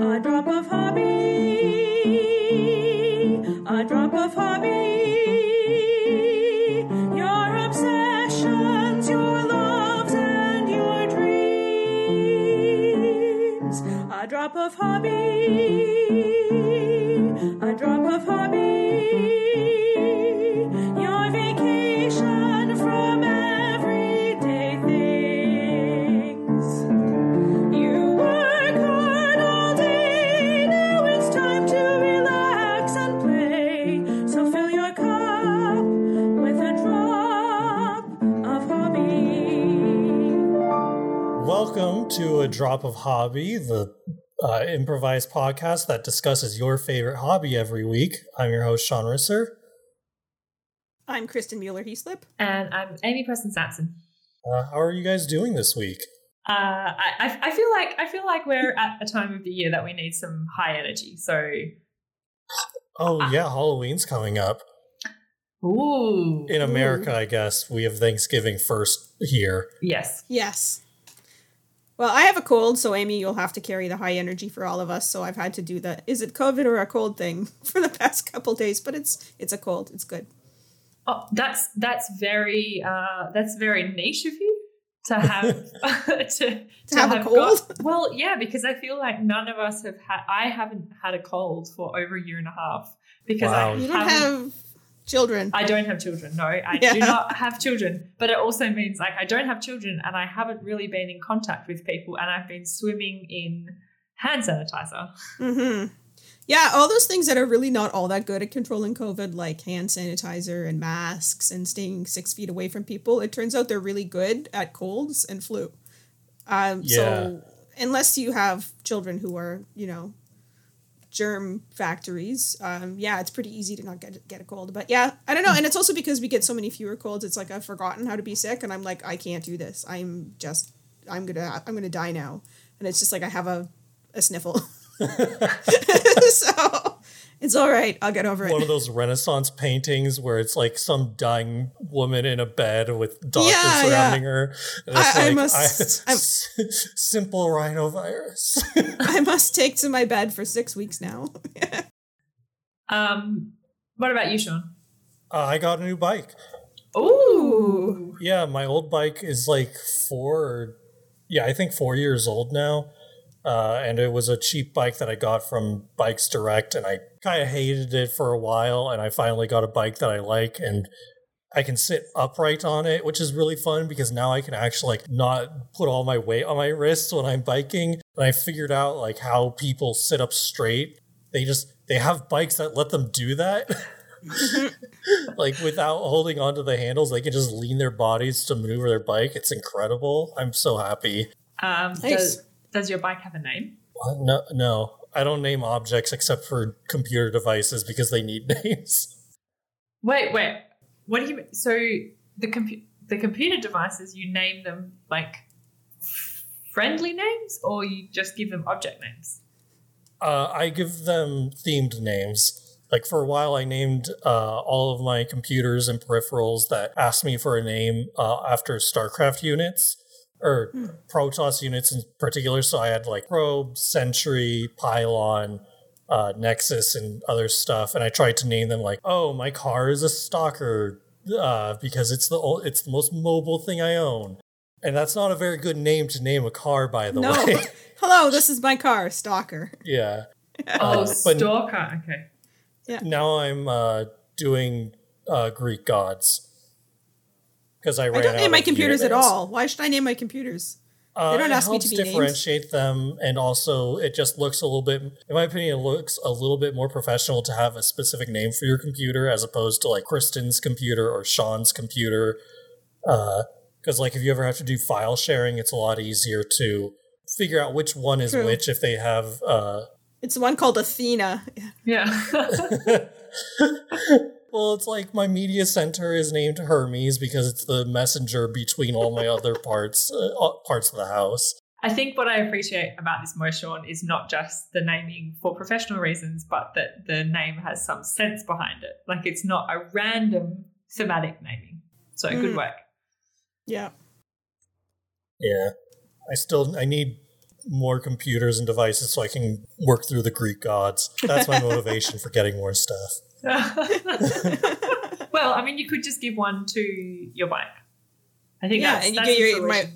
A drop of hobby. A drop of hobby. Your obsessions, your loves, and your dreams. A drop of hobby. A drop of hobby. Drop of Hobby, the uh, improvised podcast that discusses your favorite hobby every week. I'm your host, Sean Risser. I'm Kristin Mueller Heaslip. and I'm Amy Preston Samson. Uh, how are you guys doing this week? Uh, I, I I feel like I feel like we're at a time of the year that we need some high energy. So, Oh, yeah, Halloween's coming up. ooh, In America, I guess, we have Thanksgiving first here. yes, Yes. Well, I have a cold, so Amy, you'll have to carry the high energy for all of us. So I've had to do the is it COVID or a cold thing for the past couple days, but it's it's a cold. It's good. oh, that's that's very uh, that's very niche of you to have to, to, have a cold? got- well, yeah, because I feel like none of us have had. I haven't had a cold for over a year and a half because Wow. I You don't haven't- have children. I don't have children. No, I Yeah. do not have children. But it also means like I don't have children and I haven't really been in contact with people and I've been swimming in hand sanitizer. hmm Yeah, all those things that are really not all that good at controlling COVID, like hand sanitizer and masks and staying six feet away from people, it turns out they're really good at colds and flu. Um, So unless you have children who are, you know, germ factories, um, yeah, it's pretty easy to not get get a cold. But yeah, I don't know, and it's also because we get so many fewer colds. It's like I've forgotten how to be sick, and I'm like, I can't do this. I'm just, I'm gonna, I'm gonna die now, and it's just like I have a, a sniffle. so it's all right. I'll get over it. One of those Renaissance paintings where it's like some dying woman in a bed with doctors Yeah, surrounding her. And it's I- I must- I'm- simple rhinovirus. I must take to my bed for six weeks now. Um, what about you, Sean? uh, I got a new bike. Ooh. Yeah, my old bike is like four, yeah, I think four years old now. Uh, and it was a cheap bike that I got from Bikes Direct, and I kind of hated it for a while. And I finally got a bike that I like, and I can sit upright on it, which is really fun because now I can actually like not put all my weight on my wrists when I'm biking. And I figured out like how people sit up straight. They just they have bikes that let them do that. like without holding onto the handles, they can just lean their bodies to maneuver their bike. It's incredible. I'm so happy. Um, Nice. does, does your bike have a name? Uh, No, no, I don't name objects except for computer devices because they need names. Wait, wait. What do you mean? So the compu- the computer devices, you name them like friendly names, or you just give them object names? Uh, I give them themed names. Like for a while, I named uh, all of my computers and peripherals that asked me for a name uh, after StarCraft units or Protoss units in particular. So I had like Probe, Sentry, Pylon, uh, Nexus, and other stuff. And I tried to name them like, oh, my car is a Stalker uh, because it's the ol- it's the most mobile thing I own. And that's not a very good name to name a car, by the no. way. Hello, this is my car, Stalker. yeah. Oh, Uh, stalker. Okay. Yeah. Now I'm uh, doing uh, Greek gods because I I don't out name my computers at all. Why should I name my computers? Uh, They don't it ask me to helps be named. differentiate them, and also it just looks a little bit, in my opinion, it looks a little bit more professional to have a specific name for your computer as opposed to like Kristin's computer or Sean's computer. Because like if you ever have to do file sharing, it's a lot easier to figure out which one is True. which if they have uh, It's the one called Athena. Yeah. Well, it's like my media center is named Hermes because it's the messenger between all my other parts uh, uh, parts of the house. I think what I appreciate about this motion is not just the naming for professional reasons, but that the name has some sense behind it. Like it's not a random thematic naming. So good Mm. work. Yeah. Yeah, I still I need more computers and devices so I can work through the Greek gods. That's my motivation for getting more stuff. well, I mean, you could just give one to your bike. I think yeah, that's, and you that's get your my.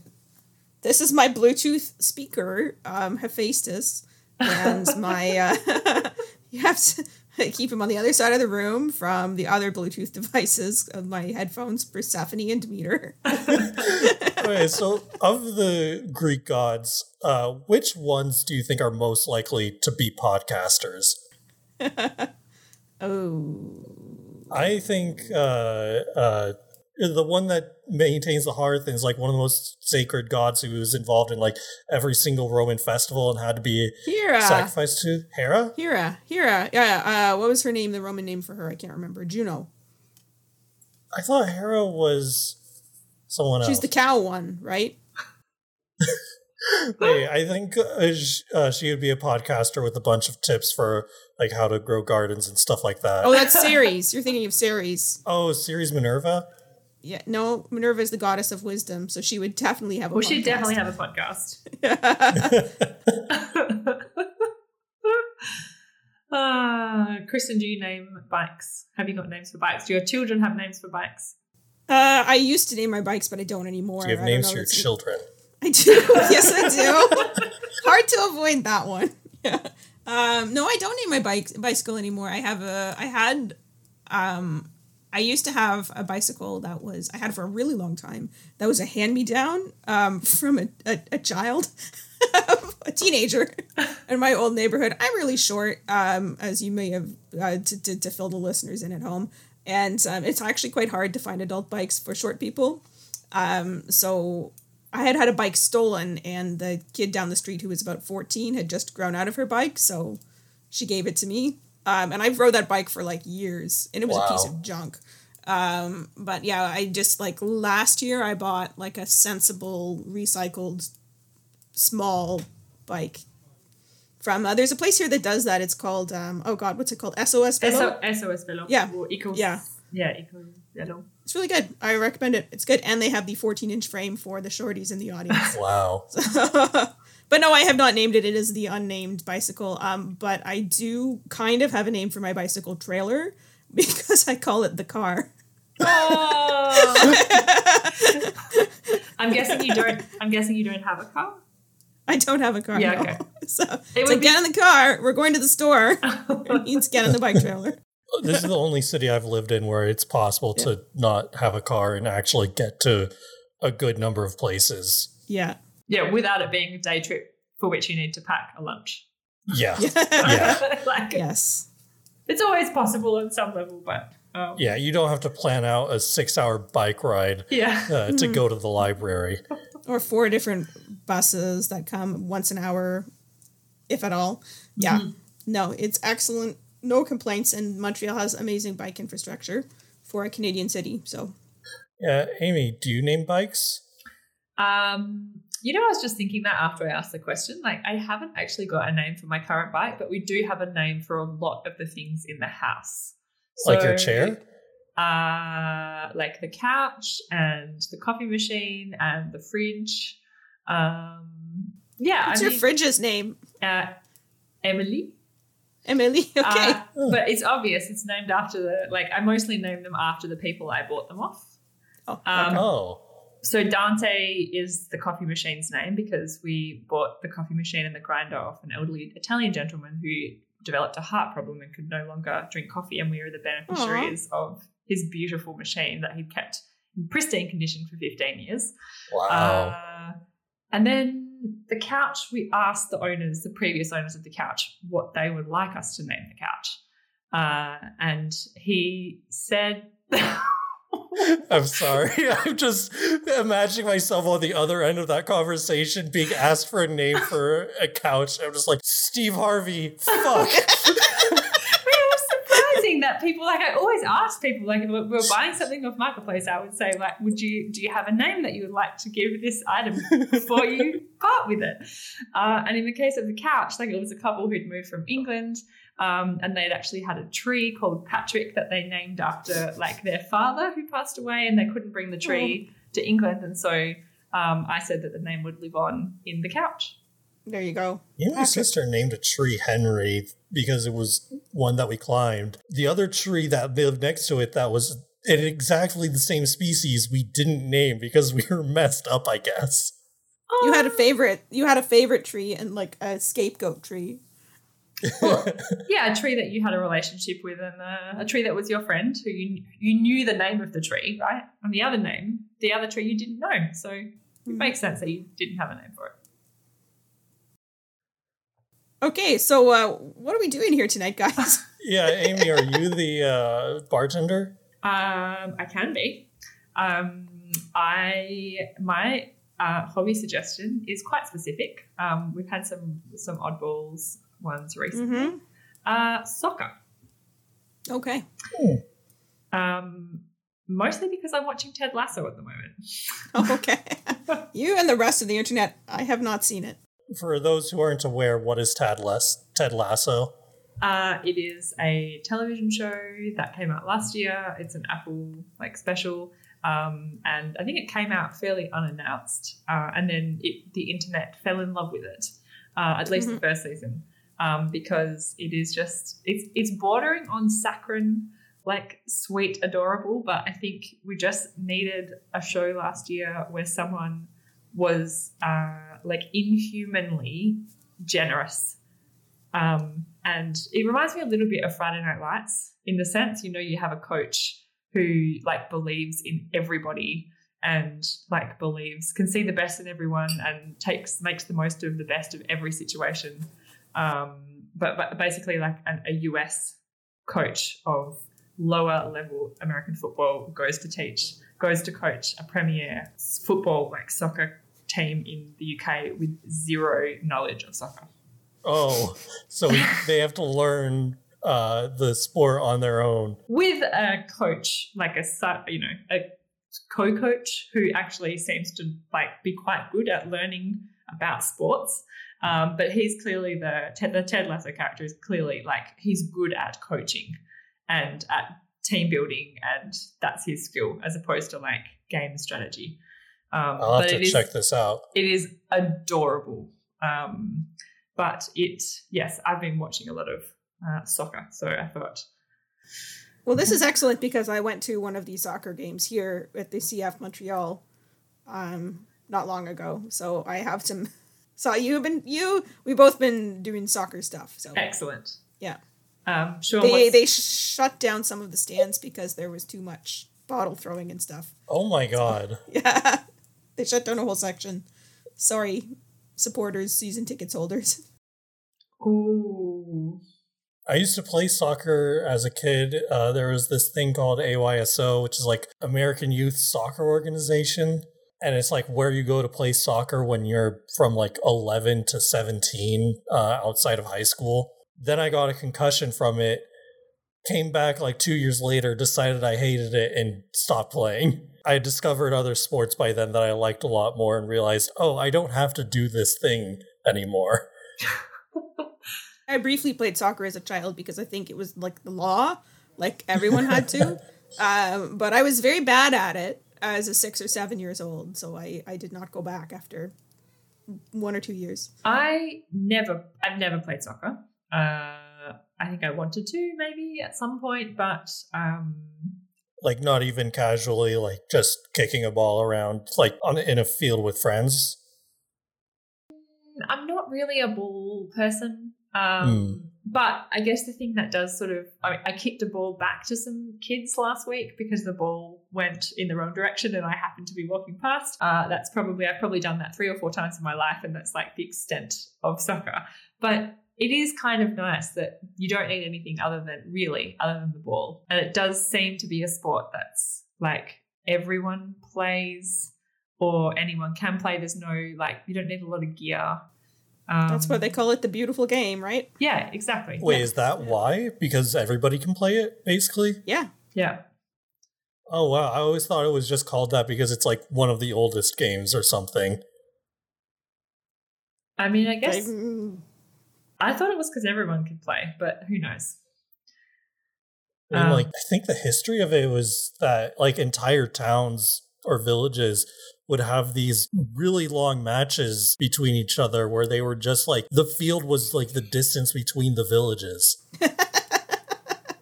This is my Bluetooth speaker, um, Hephaestus, and my. Uh, you have to keep him on the other side of the room from the other Bluetooth devices of my headphones, Persephone and Demeter. Okay, so of the Greek gods, uh, which ones do you think are most likely to be podcasters? Oh, I think uh, uh, the one that maintains the hearth is like one of the most sacred gods who was involved in like every single Roman festival and had to be Hera. sacrificed to Hera. Hera, Hera, yeah. Uh, what was her name? The Roman name for her? I can't remember. Juno. I thought Hera was someone else. She's the cow one, right? Hey, I think uh, sh- uh, she would be a podcaster with a bunch of tips for like how to grow gardens and stuff like that. Oh, that's Ceres. You're thinking of Ceres. Oh, Ceres Minerva. Yeah, no, Minerva is the goddess of wisdom, so she would definitely have a. Well, she podcast. definitely have a podcast. uh, Kristin, do you name bikes? Have you got names for bikes? Do your children have names for bikes? Uh, I used to name my bikes, but I don't anymore. Do you have I names for your it's- children? I do. yes, I do. Hard to avoid that one. Yeah. Um, no, I don't need my bike bicycle anymore. I have a. I had. Um, I used to have a bicycle that was I had for a really long time. That was a hand me down um, from a, a, a child, a teenager in my old neighborhood. I'm really short, um, as you may have uh, to, to to fill the listeners in at home, and um, it's actually quite hard to find adult bikes for short people. Um, so I had had a bike stolen, and the kid down the street who was about 14 had just grown out of her bike, so she gave it to me. Um, and I rode that bike for like years, and it was a piece of junk. Um, but yeah, I just like last year I bought like a sensible recycled small bike from uh, there's a place here that does that. It's called um, oh god, what's it called? SOS Velo. SOS Velo. Yeah. Or Eco, Yeah. Yeah, Eco Velo. It's really good. I recommend it. It's good, and they have the 14 inch frame for the shorties in the audience. Wow. but no, I have not named it. It is the unnamed bicycle. Um, but I do kind of have a name for my bicycle trailer because I call it the car. Oh. I'm guessing you don't. I'm guessing you don't have a car. I don't have a car. Yeah, no. okay. So It it's would like, be- get in the car. We're going to the store. it means get in the bike trailer. This is the only city I've lived in where it's possible to not have a car and actually get to a good number of places. Yeah. Yeah, without it being a day trip for which you need to pack a lunch. Yeah. Yeah. like Yes. it's always possible on some level, but um, Yeah, you don't have to plan out a six hour bike ride yeah. uh, to go to the library. Or four different buses that come once an hour, if at all. Yeah. No, it's excellent. No complaints. And Montreal has amazing bike infrastructure for a Canadian city. So Yeah, Amy, do you name bikes? Um, you know, I was just thinking that after I asked the question. Like, I haven't actually got a name for my current bike, but we do have a name for a lot of the things in the house. Like your chair? Uh, like the couch and the coffee machine and the fridge. Um, yeah, what's I your mean, fridge's name? uh, Emily. Emily. Okay. Uh, but it's obvious. It's named after the like. I mostly name them after the people I bought them off. oh, Um, Oh. So Dante is the coffee machine's name because we bought the coffee machine and the grinder off an elderly Italian gentleman who developed a heart problem and could no longer drink coffee, and we were the beneficiaries of his beautiful machine that he'd kept in pristine condition for 15 years. Wow. Uh, and then the couch, we asked the owners, the previous owners of the couch, what they would like us to name the couch. Uh, and he said, I'm sorry. I'm just imagining myself on the other end of that conversation being asked for a name for a couch. I'm just like, Steve Harvey, fuck. it that people like I always ask people like if we we're buying something off marketplace, I would say like, would you do you have a name that you would like to give this item before you part with it? Uh, and in the case of the couch, like it was a couple who'd moved from England. Um, and they'd actually had a tree called Patrick that they named after like their father who passed away, and they couldn't bring the tree to England, and so um, I said that the name would live on in the couch. There you go. Me and my sister named a tree Henry because it was one that we climbed. The other tree that lived next to it that was in exactly the same species we didn't name because we were messed up, I guess. You had a favorite. You had a favorite tree and like a scapegoat tree. Well, yeah, a tree that you had a relationship with, and uh, a tree that was your friend who you you knew the name of the tree, right? And the other name, the other tree you didn't know. So it makes sense that you didn't have a name for it. Okay, so uh, what are we doing here tonight, guys? yeah, Amy, are you the uh, bartender? Um, I can be. Um, I my uh, hobby suggestion is quite specific. Um, we've had some some oddballs ones recently. Mhm. Uh, soccer. okay. Um, mostly because I'm watching Ted Lasso at the moment. Okay. you and the rest of the internet, I have not seen it. For those who aren't aware, what is Ted, Les- Ted Lasso? Uh, it is a television show that came out last year. It's an Apple like special, um, and I think it came out fairly unannounced. Uh, and then it, the internet fell in love with it. Uh, at least the first season, um, because it is just it's it's bordering on saccharine, like sweet, adorable. But I think we just needed a show last year where someone was uh, like inhumanly generous um, and it reminds me a little bit of Friday Night Lights in the sense, you know, you have a coach who like believes in everybody and like believes can see the best in everyone and takes makes the most of the best of every situation. Um, but, but basically like an, a US coach of lower level American football goes to teach, goes to coach a premier football like soccer team in the UK with zero knowledge of soccer. Oh, so they have to learn uh, the sport on their own. with a coach, like a you know a co-coach who actually seems to like be quite good at learning about sports. Um, but he's clearly the Ted, the Ted Lasso character is clearly like he's good at coaching and at team building, and that's his skill as opposed to like game strategy. Um, I'll have but to it is- check this out. it is adorable. Um, but it, yes, I've been watching a lot of uh, soccer, so I thought Well, this is excellent because I went to one of these soccer games here at the CF Montreal um not long ago. So I have some so you've been you we've both been doing soccer stuff. So excellent. yeah. Um, sure. They they sh- shut down some of the stands because there was too much bottle throwing and stuff. Oh my god. Yeah. they shut down a whole section. Sorry, supporters, season tickets holders. Ooh. I used to play soccer as a kid. Uh, there was this thing called AYSO, which is like American Youth Soccer Organization. And it's like where you go to play soccer when you're from like 11 to 17 uh, outside of high school. Then I got a concussion from it, came back like two years later, decided I hated it, and stopped playing. I discovered other sports by then that I liked a lot more and realized, oh, I don't have to do this thing anymore. I briefly played soccer as a child because I think it was like the law, like everyone had to. um, but I was very bad at it as a six or seven years old, so I, I did not go back after one or two years. I never, I've never played soccer. Uh, I think I wanted to maybe at some point, but um, like not even casually like just kicking a ball around like on in a field with friends I'm not really a ball person. Um, But I guess the thing that does sort of, I, I kicked a ball back to some kids last week because the ball went in the wrong direction and I happened to be walking past. Uh, that's probably, I've probably done that three or four times in my life, and that's like the extent of soccer. But it is kind of nice that you don't need anything other than really, other than the ball. And it does seem to be a sport that's like everyone plays or anyone can play. There's no, like, you don't need a lot of gear. Um, That's why they call it the beautiful game, right? Yeah, exactly. wait yeah. is that why because everybody can play it basically Yeah. Yeah. oh wow i always thought it was just called that because it's like one of the oldest games or something I mean, I guess I- I thought it was because everyone could play, but who knows? and Um, like i think the history of it was that like entire towns or villages would have these really long matches between each other where they were just like the field was like the distance between the villages.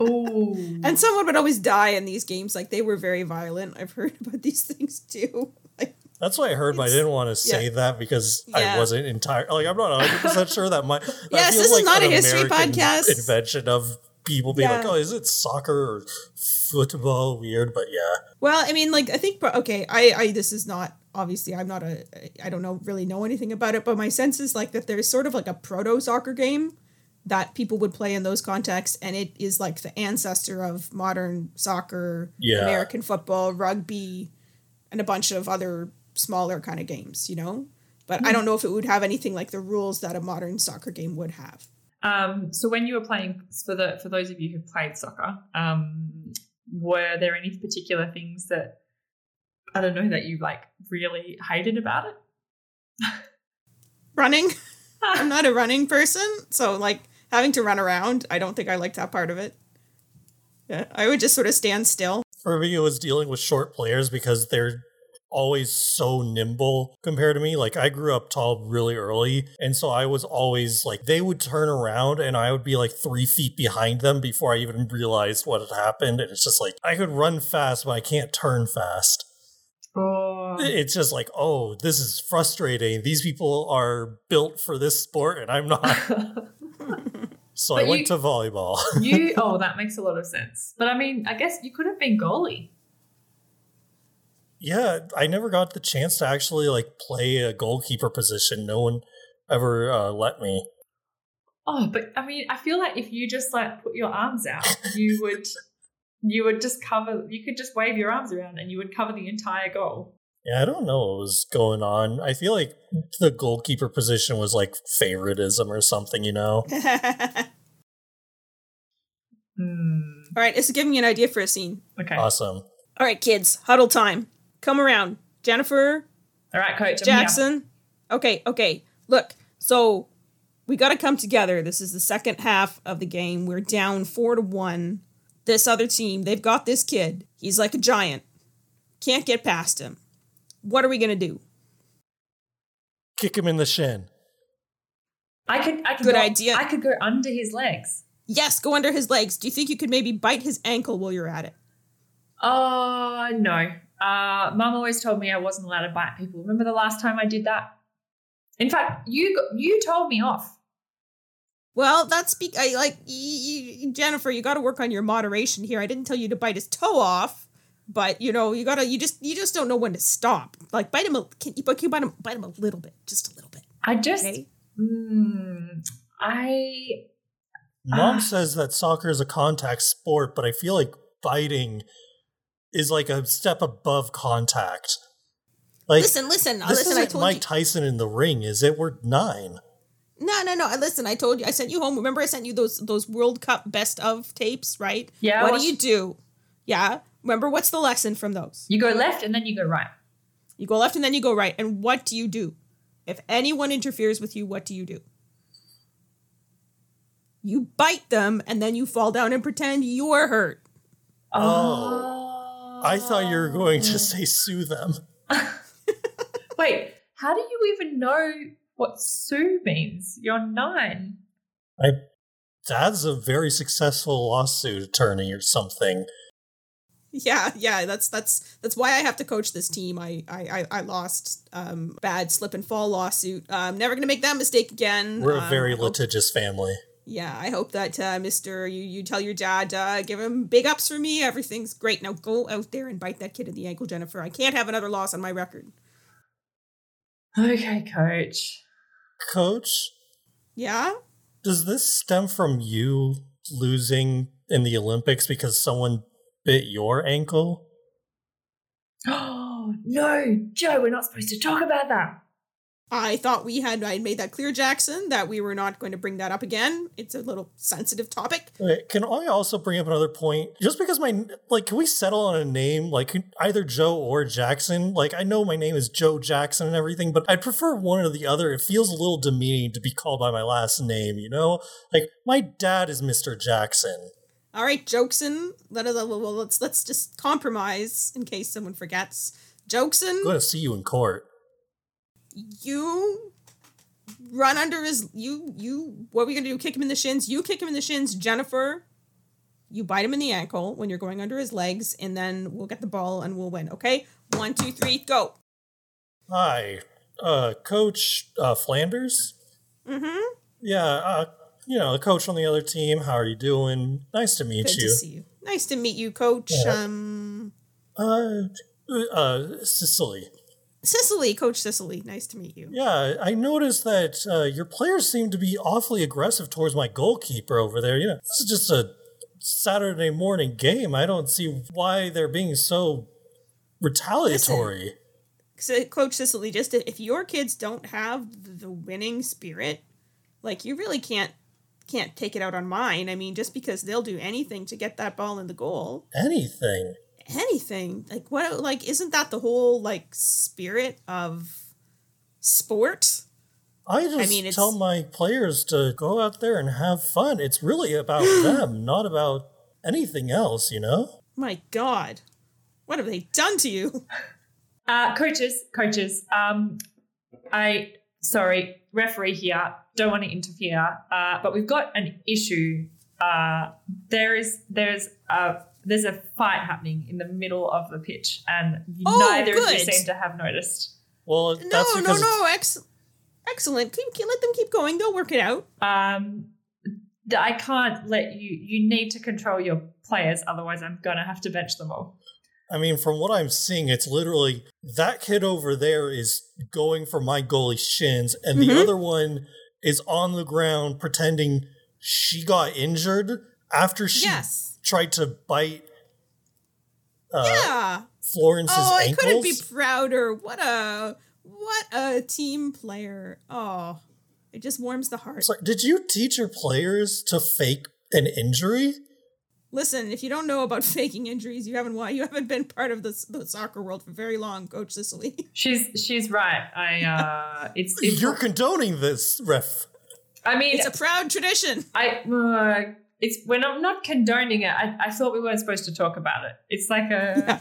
Ooh. And someone would always die in these games. Like they were very violent. I've heard about these things too. That's what I heard, but I didn't want to say yeah. that because Yeah. I wasn't entire. Like I'm not 100 percent sure that my. that Yes, this is like not a history American podcast. Invention of people being like, "Oh, is it soccer or football?" Weird, but yeah. well, I mean, like I think. Okay, I, I. This is not obviously. I'm not a. I don't know really know anything about it, but my sense is like that. There's sort of like a proto soccer game that people would play in those contexts, and it is like the ancestor of modern soccer, Yeah. American football, rugby, and a bunch of other smaller kind of games. You know. But I don't know if it would have anything like the rules that a modern soccer game would have. Um, so when you were playing for the for those of you who played soccer, um, were there any particular things that I don't know that you like really hated about it? Running. I'm not a running person, so like having to run around, I don't think I like that part of it. Yeah, I would just sort of stand still. For me, it was dealing with short players because they're always so nimble compared to me. Like I grew up tall really early, and so I was always like they would turn around and I would be like three feet behind them before I even realized what had happened. And it's just like I could run fast, but I can't turn fast. It's just like, oh, this is frustrating. These people are built for this sport, and I'm not. So I But went to volleyball. you oh that makes a lot of sense. But I mean, I guess you could have been goalie. Yeah, I never got the chance to actually like play a goalkeeper position. No one ever uh, let me. Oh, but I mean, I feel like if you just like put your arms out, you would you would just cover you could just wave your arms around and you would cover the entire goal. Yeah, I don't know what was going on. I feel like the goalkeeper position was like favoritism or something, you know? All Hmm. right, this is giving me an idea for a scene. Okay. Awesome. All right, kids, huddle time. Come around. Jennifer, All right, coach. Jackson. Okay, okay. Look, so we got to come together. This is the second half of the game. We're down four to one. This other team, they've got this kid. He's like a giant. Can't get past him. What are we gonna do? Kick him in the shin. I could. I could. Good go, idea. I could go under his legs. Yes, go under his legs. Do you think you could maybe bite his ankle while you're at it? Oh no. Uh, Mum always told me I wasn't allowed to bite people. Remember the last time I did that? In fact, you you told me off. Well, that's be- I, like y- y- Jennifer. You got to work on your moderation here. I didn't tell you to bite his toe off, but you know you gotta. You just you just don't know when to stop. Like bite him. A, can you, can you bite him? Bite him a little bit, just a little bit. I just. Okay. Mm, I. Mom Ah. says that soccer is a contact sport, but I feel like biting is like a step above contact. Like listen, listen, this listen. I isn't told Mike you. Tyson in the ring, is it? We're nine. No, no, no. Listen, I told you. I sent you home. Remember, I sent you those those World Cup best of tapes, right? Yeah, What watched- do you do? Yeah. Remember, what's the lesson from those? You go left and then you go right. You go left and then you go right. And what do you do? If anyone interferes with you, what do you do? You bite them and then you fall down and pretend you're hurt. Oh. I thought you were going to say sue them. Wait, how do you even know what Sue means? You're nine. Dad's a very successful lawsuit attorney or something. Yeah, yeah, that's that's that's why I have to coach this team. I I I, I lost um bad slip and fall lawsuit. I'm never gonna make that mistake again. We're a Um, very hope- litigious family. Yeah, I hope that uh, Mister, you you tell your dad, uh, give him big ups for me. Everything's great. Now go out there and bite that kid in the ankle, Jennifer. I can't have another loss on my record. Okay, coach. Coach, Yeah. does this stem from you losing in the Olympics because someone bit your ankle? Oh, no, Joe, we're not supposed to talk about that. I thought we had I had made that clear, Jackson, that we were not going to bring that up again. It's a little sensitive topic. Can I also bring up another point? Just because my like, can we settle on a name like either Joe or Jackson? Like, I know my name is Joe Jackson and everything, but I'd prefer one or the other. It feels a little demeaning to be called by my last name. You know, like my dad is Mr. Jackson. All right, Jokesen. Let us well, let's let's just compromise in case someone forgets. Jokesen, I'm going to see you in court. You run under his you you what are we gonna do? Kick him in the shins. You kick him in the shins, Jennifer. You bite him in the ankle when you're going under his legs, and then we'll get the ball and we'll win. Okay, one, two, three, go. Hi, uh, Coach uh, Flanders. Mm-hmm. Yeah, uh, you know, the coach on the other team. How are you doing? Nice to meet Good you. to see you. Nice to meet you, Coach. Yeah. Um, Uh, uh, Sicily. Cicely, Coach Cicely. Nice to meet you. Yeah, I noticed that uh, your players seem to be awfully aggressive towards my goalkeeper over there. You know, this is just a Saturday morning game. I don't see why they're being so retaliatory. So, Coach Cicely, just if your kids don't have the winning spirit, like you really can't can't take it out on mine. I mean, just because they'll do anything to get that ball in the goal, Anything. Anything. Like what? Like isn't that the whole like spirit of sport? I just mean, it's- tell my players to go out there and have fun. It's really about them, not about anything else, you know? My God, what have they done to you? Uh, coaches, coaches. Um, I sorry, referee here. Don't want to interfere, uh, but we've got an issue. Uh, there is there's a there's a fight happening in the middle of the pitch, and Oh, neither of you seem to have noticed. Well, No, that's no, because no. Ex- excellent. Keep, keep, let them keep going. They'll work it out. Um, I can't let you. You need to control your players, otherwise, I'm gonna have to bench them all. I mean, from what I'm seeing, it's literally that kid over there is going for my goalie's shins, and the Mhm. other one is on the ground pretending she got injured after she yes. Tried to bite uh, yeah. Florence's Oh, I couldn't be prouder. What a what a team player. Oh, it just warms the heart. It's like, did you teach your players to fake an injury? Listen, if you don't know about faking injuries, you haven't why you haven't been part of the, the soccer world for very long, Coach Cicely. She's she's right. I uh, it's, it's You're condoning this, ref. I mean, it's a proud tradition. I uh, it's when I'm not condoning it. I, I thought we weren't supposed to talk about it. It's like a Yeah.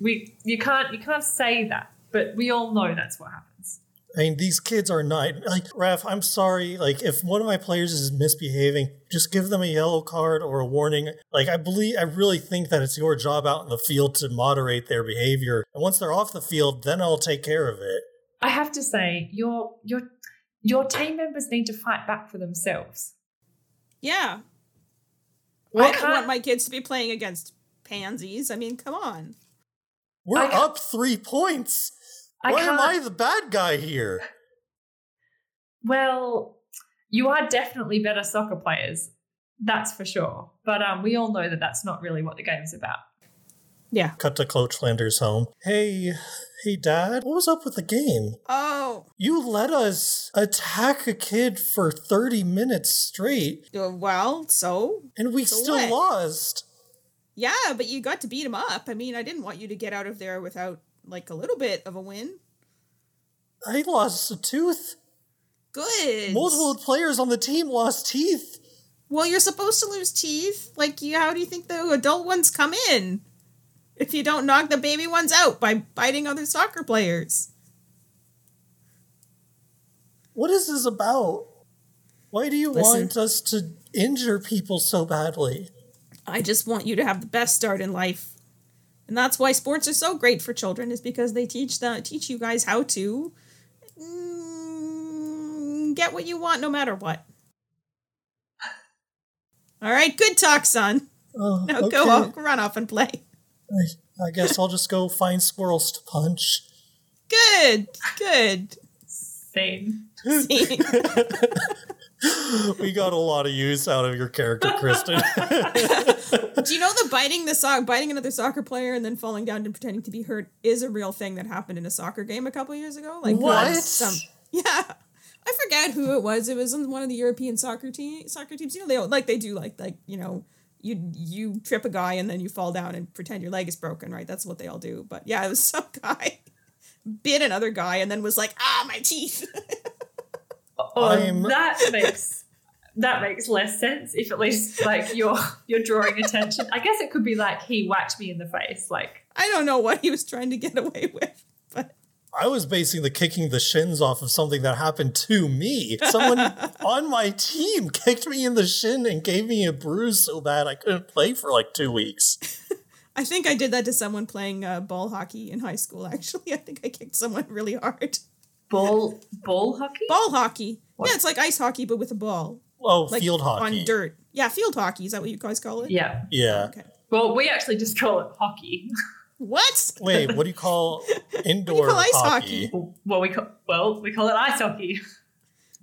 we you can't you can't say that, but we all know that's what happens. I mean, these kids are not like Raf. I'm sorry. Like, if one of my players is misbehaving, just give them a yellow card or a warning. Like, I believe, I really think that it's your job out in the field to moderate their behavior. And once they're off the field, then I'll take care of it. I have to say, your your your team members need to fight back for themselves. Yeah. I I don't can't- want my kids to be playing against pansies. I mean, come on. We're ca- up three points. I Why am I the bad guy here? Well, you are definitely better soccer players, that's for sure. But um, we all know that that's not really what the game's about. Yeah. Cut to Coach Landers' home. Hey, hey, Dad. What was up with the game? Oh, You let us attack a kid for 30 minutes straight, uh, well, so and we So still what? lost. yeah, but you got to beat him up. I mean, I didn't want you to get out of there without like a little bit of a win. I lost a tooth. Good. Multiple players on the team lost teeth. Well, you're supposed to lose teeth. Like, you, how do you think the adult ones come in? If you don't knock the baby ones out by biting other soccer players. What is this about? Why do you Listen. want us to injure people so badly? I just want you to have the best start in life. And that's why sports are so great for children, is because they teach the teach you guys how to mm, get what you want no matter what. All right, good talk, son. Oh, Now okay. go off, run off and play. I, I guess I'll just go find squirrels to punch. Good, good. Same. Same. We got a lot of use out of your character, Kristin. Do you know the biting the sock, biting another soccer player and then falling down and pretending to be hurt is a real thing that happened in a soccer game a couple years ago? Like What? Some, yeah, I forget who it was. It was on one of the European soccer team soccer teams. You know, they like they do like like you know you you trip a guy and then you fall down and pretend your leg is broken, right? That's what they all do. But yeah, it was some guy bit another guy and then was like, ah, my teeth. Oh, I'm- that makes that makes less sense if at least like you're you're drawing attention. I guess it could be like he whacked me in the face, like I don't know what he was trying to get away with, but I was basing the kicking the shins off of something that happened to me. Someone on my team kicked me in the shin and gave me a bruise so bad I couldn't play for like two weeks. I think I did that to someone playing uh, ball hockey in high school. Actually, I think I kicked someone really hard. ball ball hockey. Ball hockey. What? Yeah, it's like ice hockey but with a ball, Oh, like field hockey. on dirt. Yeah, field hockey. Is that what you guys call it? Yeah. Yeah. Okay. Well, we actually just call it hockey. What? Wait, what do you call indoor call ice hockey? hockey? well, we call well we call it ice hockey.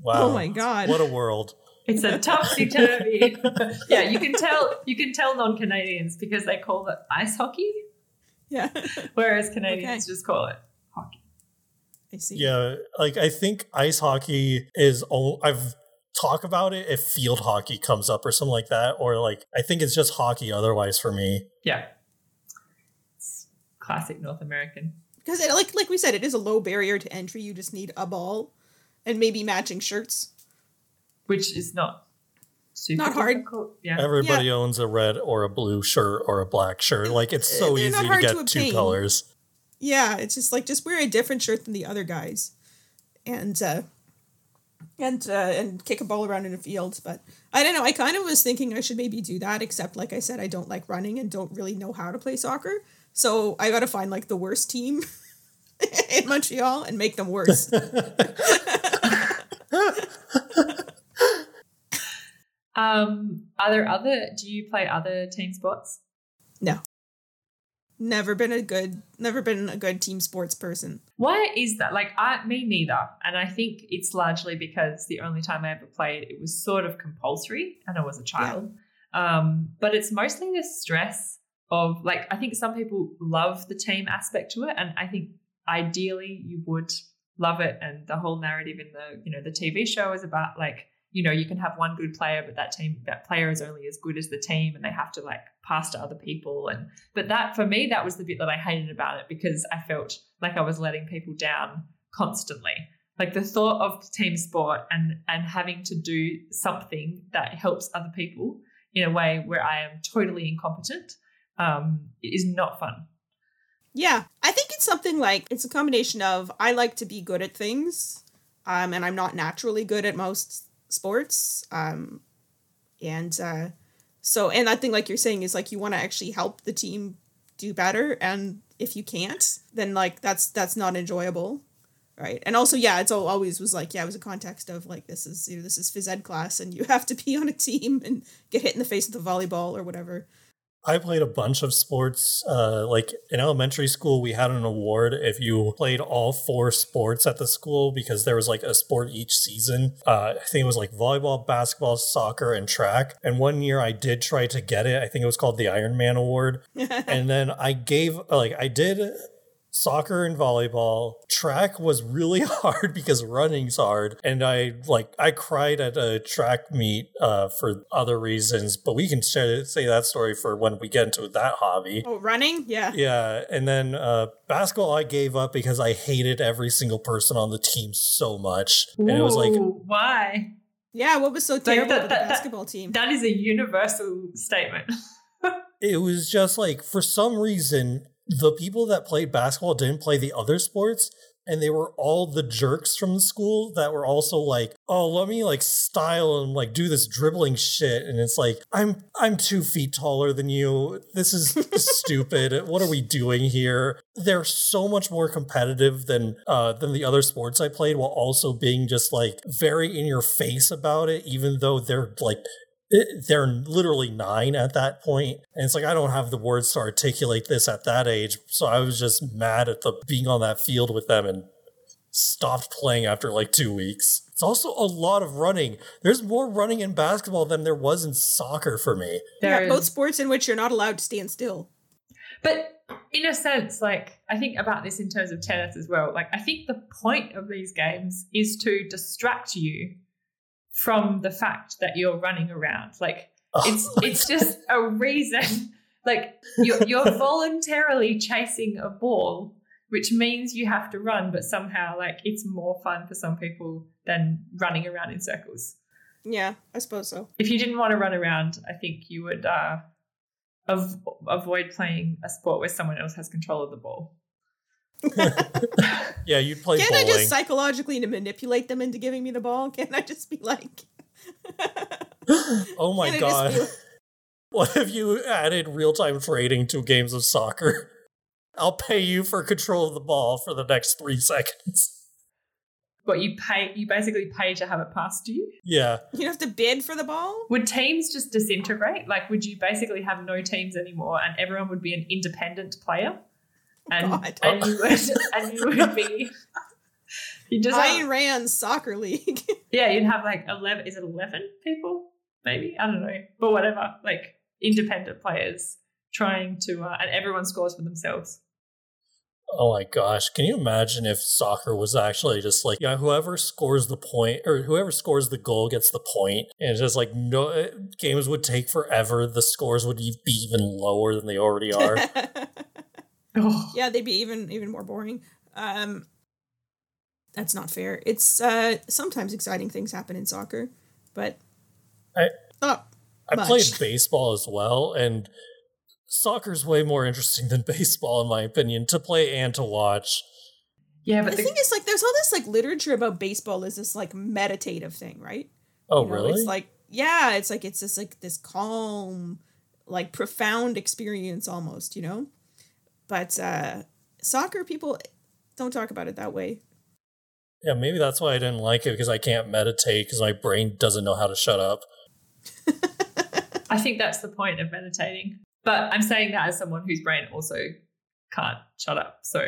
Wow. Oh my God. What a world. It's a topsy turvy. yeah, you can tell you can tell non Canadians because they call it ice hockey, Yeah. whereas Canadians Okay. just call it hockey. I see. Yeah, like I think ice hockey is o- I've talk about it if field hockey comes up or something like that or like I think it's just hockey otherwise for me. Yeah. It's classic North American. Because it, like like we said, it is a low barrier to entry. You just need a ball and maybe matching shirts. Which is not super Not hard. difficult. Yeah. Everybody owns a red or a blue shirt or a black shirt. Like it's so They're easy to get to two colors. Yeah, it's just like just wear a different shirt than the other guys, and uh, and uh, and kick a ball around in a field. But I don't know. I kind of was thinking I should maybe do that. Except like I said, I don't like running and don't really know how to play soccer. So I got to find like the worst team in Montreal and make them worse. Um, are there other do you play other team sports? no, never been a good, never been a good team sports person. Why is that? Like, I, me neither. And I think it's largely because the only time I ever played, it was sort of compulsory and I was a child. Um, but it's mostly the stress of, like, I think some people love the team aspect to it. And I think ideally you would love it. And the whole narrative in the, you know, the TV show is about, like, you know, you can have one good player, but that team, that player is only as good as the team and they have to, like, pass to other people. And, but that, for me, that was the bit that I hated about it because I felt like I was letting people down constantly. Like the thought of team sport and and having to do something that helps other people in a way where I am totally incompetent um, is not fun. Yeah, I think it's something like it's a combination of I like to be good at things, um, and I'm not naturally good at most sports, um, and uh, so and that thing like you're saying is like you want to actually help the team do better, and if you can't, then like that's that's not enjoyable, right? And also, yeah, it's al- always was like yeah, it was a context of like this is you know, this is phys ed class, and you have to be on a team and get hit in the face with a volleyball or whatever. I played a bunch of sports. Uh, like in elementary school, we had an award if you played all four sports at the school because there was like a sport each season. Uh, I think it was like volleyball, basketball, soccer, and track. And one year I did try to get it. I think it was called the Iron Man Award. and then I gave, like, I did soccer and volleyball. Track was really hard because running's hard. And I, like, I cried at a track meet uh, for other reasons, but we can share, say that story for when we get into that hobby. Oh, running, yeah. Yeah, and then uh, basketball I gave up because I hated every single person on the team so much, and it was like why? Yeah, what was so terrible that- that- the that- basketball team? That is a universal statement. it was just like for some reason the people that played basketball didn't play the other sports and they were all the jerks from the school that were also like oh let me like style and like do this dribbling shit. And it's like i'm i'm two feet taller than you. This is stupid. What are we doing here? They're so much more competitive than uh than the other sports i played while also being just like very in your face about it even though they're like it, they're literally nine at that point and it's like i don't have the words to articulate this at that age so i was just mad at the being on that field with them and stopped playing after like two weeks it's also a lot of running there's more running in basketball than there was in soccer for me yeah, There both sports in which you're not allowed to stand still. But in a sense, like I think about this in terms of tennis as well. Like I think the point of these games is to distract you from the fact that you're running around. Like it's Oh my it's just a reason. Like you're you're voluntarily chasing a ball, which means you have to run, but somehow like it's more fun for some people than running around in circles. Yeah, I suppose so. If you didn't want to run around, I think you would uh, av- avoid playing a sport where someone else has control of the ball. Yeah, you'd play Can't bowling. I just psychologically manipulate them into giving me the ball? Can't I just be like, oh my Can't god. just What if you added real time trading to games of soccer? I'll pay you for control of the ball for the next three seconds. But you pay, you basically pay to have it passed to you. Yeah. you have to bid for the ball? Would teams just disintegrate? Like, would you basically have no teams anymore, and everyone would be an independent player? And God. and you would and you would be you just Ryan have, Rand's soccer league. yeah, you'd have like eleven. Is it eleven people? Maybe I don't know, but whatever. Like independent players trying to, uh, and everyone scores for themselves. Oh my gosh. Can you imagine if soccer was actually just like, yeah, whoever scores the point or whoever scores the goal gets the point, And it's just like, no, uh, games would take forever. The scores would e- be even lower than they already are. Oh, yeah, they'd be even even more boring. Um, that's not fair. It's uh, sometimes exciting things happen in soccer, but I- oh, I much. played baseball as well, and soccer's way more interesting than baseball, in my opinion, to play and to watch. yeah, but the, thing is, like, there's all this like literature about baseball is this like meditative thing, right? Oh, You know, really? It's like yeah, it's like it's this like this calm, like profound experience almost, you know. But uh soccer people don't talk about it that way. yeah, maybe that's why I didn't like it because I can't meditate because my brain doesn't know how to shut up. I think that's the point of meditating. But I'm saying that as someone whose brain also can't shut up. So,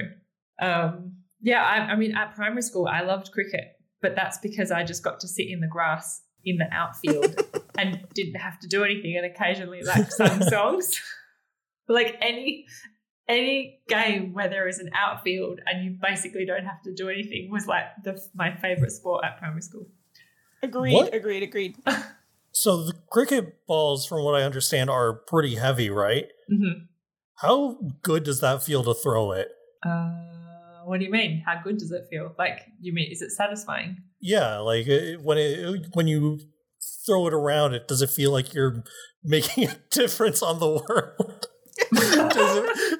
um, yeah, I, I mean, at primary school, I loved cricket, but that's because I just got to sit in the grass in the outfield and didn't have to do anything and occasionally like sung songs. like any any game where there is an outfield and you basically don't have to do anything was like the my favorite sport at primary school. Agreed, What? agreed, agreed. So the cricket balls, from what I understand, are pretty heavy, right? hmm How good does that feel to throw it? Uh, what do you mean? How good does it feel? Like, you mean is it satisfying? Yeah, like it, when it when you throw it around, it does it feel like you're making a difference on the world? Does it-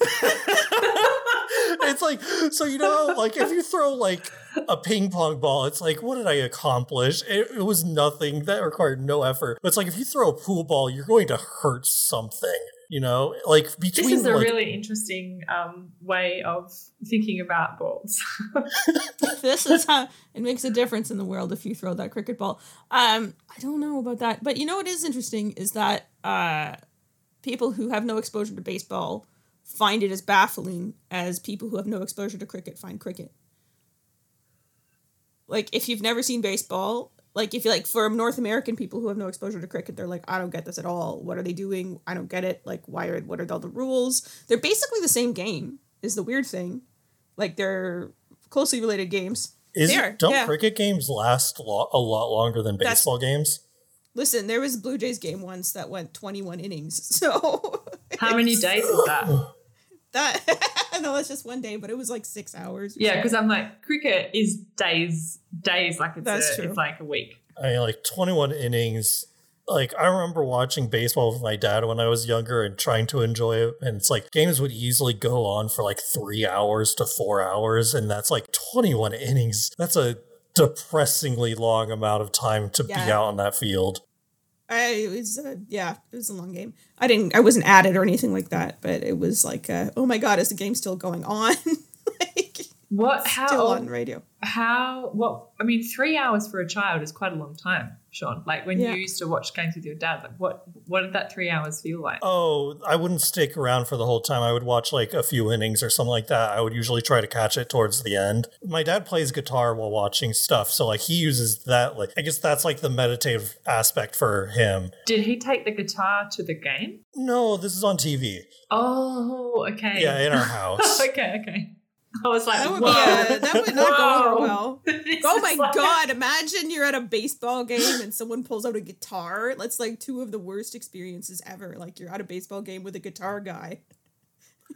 it's like so you know like if you throw like a ping pong ball it's like what did i accomplish? It, it was nothing. That required no effort. But it's like if you throw a pool ball you're going to hurt something you know? Like between This is a like, really interesting um, way of thinking about balls. this is how it makes a difference in the world if you throw that cricket ball. Um, I don't know about that, but you know what is interesting is that uh, people who have no exposure to baseball find it as baffling as people who have no exposure to cricket find cricket. Like if you've never seen baseball, like if you like for North American people who have no exposure to cricket, they're like, I don't get this at all. What are they doing? I don't get it. Like why are what are all the rules? They're basically the same game. Is the weird thing. Like they're closely related games. is they are, it, don't yeah. cricket games last lo- a lot longer than That's- baseball games Listen, there was a Blue Jays game once that went 21 innings. So How many days is that? that no, that's just one day, but it was like six hours. Yeah, because I'm like, cricket is days, days like it's, That's a, true. it's like a week. I mean, like 21 innings. Like, I remember watching baseball with my dad when I was younger and trying to enjoy it. And it's like games would easily go on for like three hours to four hours. And that's like 21 innings. That's a depressingly long amount of time to be out on that field. I it was uh, yeah, it was a long game. I didn't I wasn't at it or anything like that, but it was like uh, oh my god, is the game still going on? like What? How? still on radio. How? What? I mean, three hours for a child is quite a long time, Sean. Like when Yeah. you used to watch games with your dad, like what? What did that three hours feel like? Oh, I wouldn't stick around for the whole time. I would watch like a few innings or something like that. I would usually try to catch it towards the end. My dad plays guitar while watching stuff, so like he uses that like I guess that's like the meditative aspect for him. Did he take the guitar to the game? No, this is on TV. Oh, okay. Yeah, in our house. okay, okay. I was like, That would whoa. be uh, that would not go over well. Oh my like- god, imagine you're at a baseball game and someone pulls out a guitar. That's like two of the worst experiences ever. Like you're at a baseball game with a guitar guy.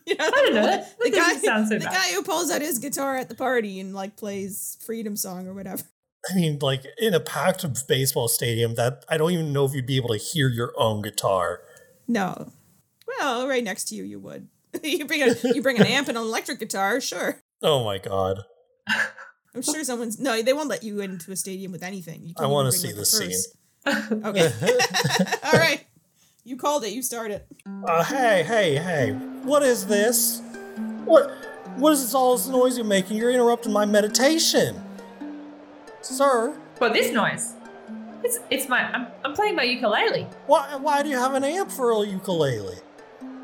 You know, I don't know. That the guy, sound so the bad. guy who pulls out his guitar at the party and like plays freedom song or whatever. I mean, like in a packed baseball stadium, that I don't even know if you'd be able to hear your own guitar. No. Well, right next to you, you would. you bring a you bring an amp and an electric guitar, sure. Oh my god. I'm sure someone's no. They won't let you into a stadium with anything. You I want to see like, a the scene. Okay. All right. You called it. You start it. Uh, hey, hey, hey! What is this? What? What is this all this noise you're making? You're interrupting my meditation, sir. Well, this noise. It's it's my I'm, I'm playing my ukulele. Why? Why do you have an amp for a ukulele?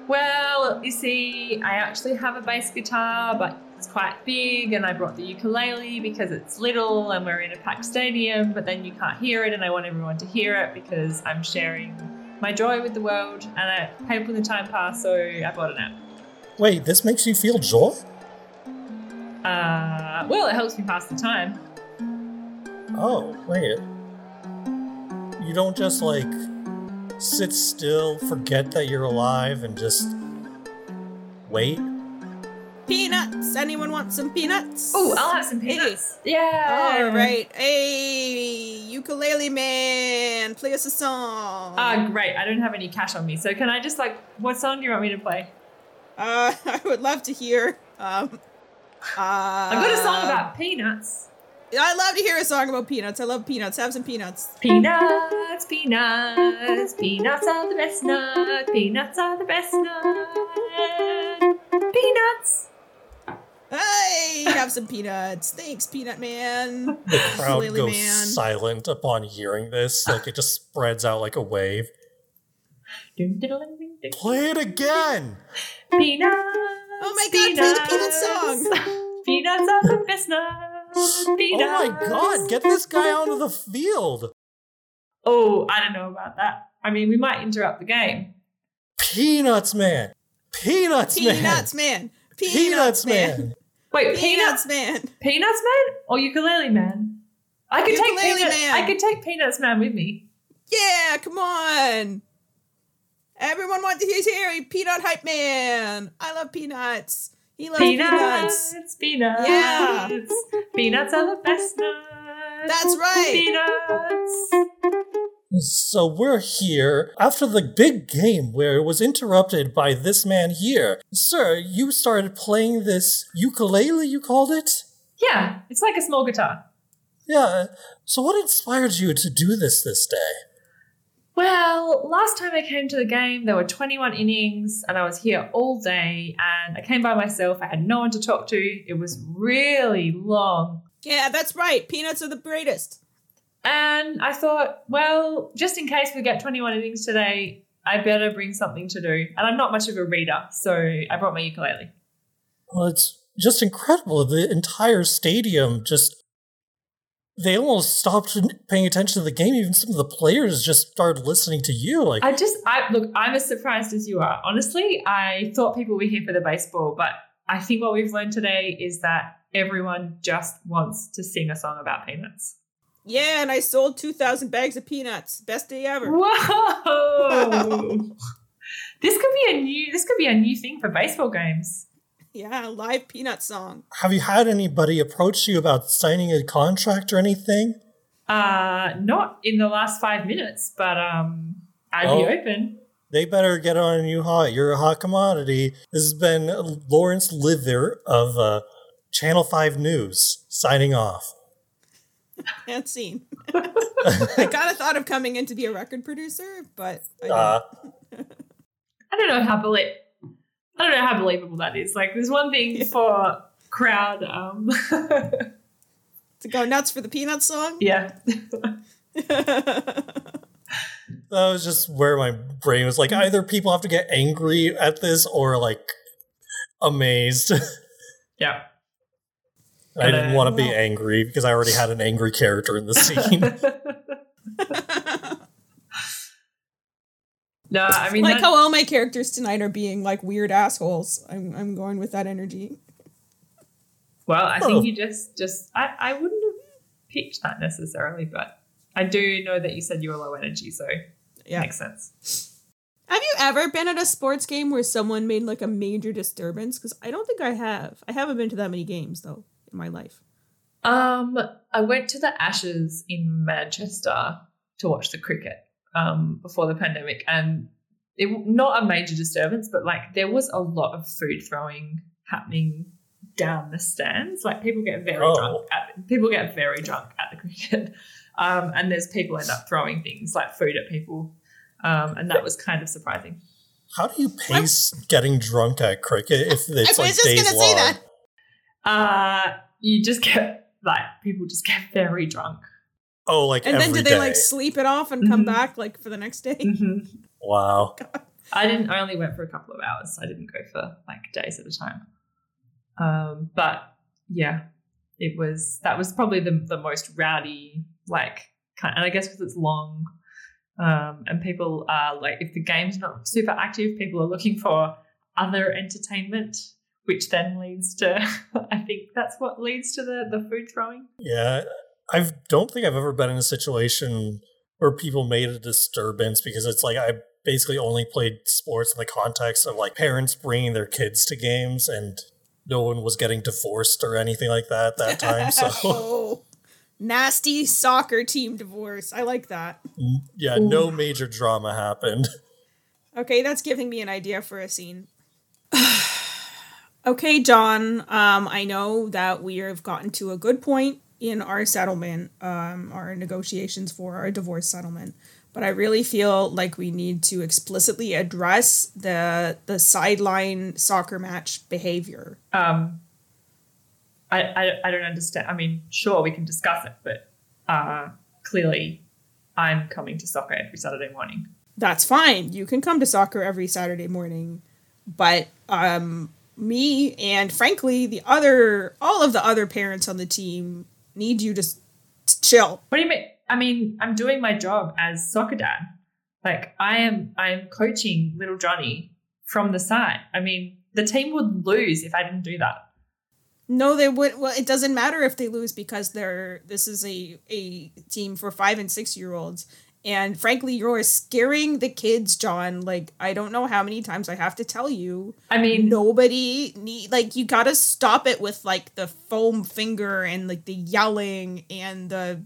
Well, you see, I actually have a bass guitar, but it's quite big, and I brought the ukulele because it's little and we're in a packed stadium, but then you can't hear it, and I want everyone to hear it because I'm sharing my joy with the world, and I hate when the time pass, so I bought an app. Wait, this makes you feel joy? Uh, well, it helps me pass the time. Oh, wait. You don't just like sit still, forget that you're alive, and just wait? Peanuts. Anyone want some peanuts? Oh, I'll have some peanuts. Yeah. All right. Hey, ukulele man, play us a song. Ah, great. I don't have any cash on me, so can I just like, what song do you want me to play? Uh, I would love to hear. Um, uh, I've got a song about peanuts. I love to hear a song about peanuts. I love peanuts. Have some peanuts. Peanuts, peanuts, peanuts are the best nut. Peanuts are the best nut. Peanuts. Hey, have some peanuts. Thanks, Peanut Man. The crowd Ukulele goes man. silent upon hearing this. Like it just spreads out like a wave. Play it again! Peanuts. Oh my God, play the peanut song. Peanuts are the best nut. Peanuts. Oh my god, get this guy out of the field! Oh, I don't know about that. I mean, we might interrupt the game. Peanuts Man! Peanuts, Peanuts Man! Man. Peanuts Man! Wait, Peanuts peanuts, Man. peanuts man or ukulele man? I could take peanuts. man. I could take peanuts man with me. Yeah, come on. Everyone wants to hear Peanut Hype Man. I love peanuts. He loves peanuts. Peanuts, peanuts, Yeah. peanuts are the best nuts. That's right. Peanuts. So we're here after the big game where it was interrupted by this man here. Sir, you started playing this ukulele, you called it? Yeah, it's like a small guitar. Yeah. So what inspired you to do this this day? Well, last time I came to the game, there were 21 innings, and I was here all day. And I came by myself. I had no one to talk to. It was really long. Yeah, that's right. Peanuts are the greatest. And I thought, well, just in case we get 21 innings today, I better bring something to do. And I'm not much of a reader, so I brought my ukulele. Well, it's just incredible. The entire stadium just. They almost stopped paying attention to the game. Even some of the players just started listening to you. Like, I just, I look, I'm as surprised as you are. Honestly, I thought people were here for the baseball, but I think what we've learned today is that everyone just wants to sing a song about peanuts. Yeah, and I sold 2,000 bags of peanuts. Best day ever. Whoa! this could be a new, this could be a new thing for baseball games. Yeah, live peanut song. have you had anybody approach you about signing a contract or anything? Uh, not in the last five minutes, but um, I'd Oh. be open. They better get on you hot. You're a hot commodity. This has been Lawrence Lither of uh, Channel 5 News signing off. And scene. I kind of thought of coming in to be a record producer, but I. Uh, I don't know how belie- I don't know how believable that is. Like, there's one thing for crowd. Um, to go nuts for the peanut song. yeah. that was just where my brain was like either people have to get angry at this or like amazed. Yeah. I didn't want to be angry because I already had an angry character in the scene. No, I mean, like that- how all my characters tonight are being like weird assholes. I'm I'm going with that energy. well, I Oh. think you just, just, I, I wouldn't have picked that necessarily, but I do know that you said you were low energy, so Yeah. makes sense. Have you ever been at a sports game where someone made like a major disturbance? Because I don't think I have. I haven't been to that many games though in my life. Um, I went to the Ashes in Manchester to watch the cricket um, before the pandemic, and it not a major disturbance, but like there was a lot of food throwing happening down the stands. Like people get very Oh. drunk at people get very drunk at the cricket, um, and there's people end up throwing things like food at people, um, and that was kind of surprising. How do you pace getting drunk at cricket if it's I like just days gonna long? say that. Uh, you just get like people just get very drunk. Oh, like And then every did they like sleep it off and come Mhm. back like for the next day? Mhm. Wow. I didn't. I only went for a couple of hours. I didn't go for like days at a time. Um, but yeah, it was that was probably the the most rowdy like kind. And I guess because it's long, um, and people are like, if the game's not super active, people are looking for other entertainment, which then leads to. I think that's what leads to the the food throwing. Yeah, I don't think I've ever been in a situation where people made a disturbance because it's like I basically only played sports in the context of like parents bringing their kids to games and no one was getting divorced or anything like that at that time. So oh, nasty soccer team divorce. I like that. yeah, no major drama happened. Okay, that's giving me an idea for a scene. okay, John. Um, I know that we have gotten to a good point in our settlement, um, our negotiations for our divorce settlement. But I really feel like we need to explicitly address the the sideline soccer match behavior. um, I, I, I don't understand. I mean, sure, we can discuss it, but uh, clearly I'm coming to soccer every Saturday morning. That's fine. You can come to soccer every Saturday morning, but um, me and frankly the other all of the other parents on the team need you to, to chill. What do you mean? I mean, I'm doing my job as soccer dad. Like I am, I am coaching little Johnny from the side. I mean, the team would lose if I didn't do that. No, they would. Well, it doesn't matter if they lose because they're this is a a team for five and six year olds. And frankly, you're scaring the kids, John. Like I don't know how many times I have to tell you. I mean, Nobody need like you gotta stop it with like the foam finger and like the yelling and the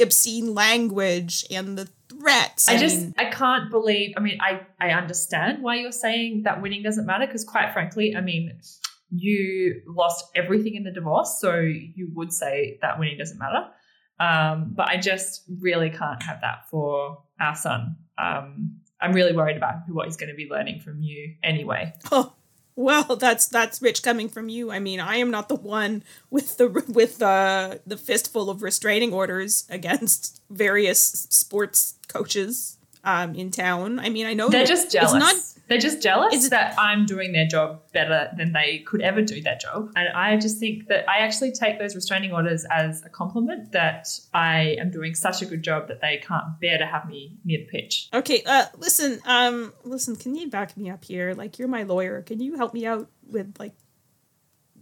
obscene language and the threats. I just mean, I can't believe. I mean, I I understand why you're saying that winning doesn't matter because, quite frankly, I mean, you lost everything in the divorce, so you would say that winning doesn't matter. Um, but I just really can't have that for our son. Um, I'm really worried about what he's going to be learning from you anyway. Oh, well, that's that's rich coming from you. I mean, I am not the one with the with the the fistful of restraining orders against various sports coaches um in town. I mean, I know They're just jealous. It's not They're just jealous It's- that I'm doing their job better than they could ever do their job. And I just think that I actually take those restraining orders as a compliment that I am doing such a good job that they can't bear to have me near the pitch. Okay, uh listen, um listen, can you back me up here? Like you're my lawyer. Can you help me out with like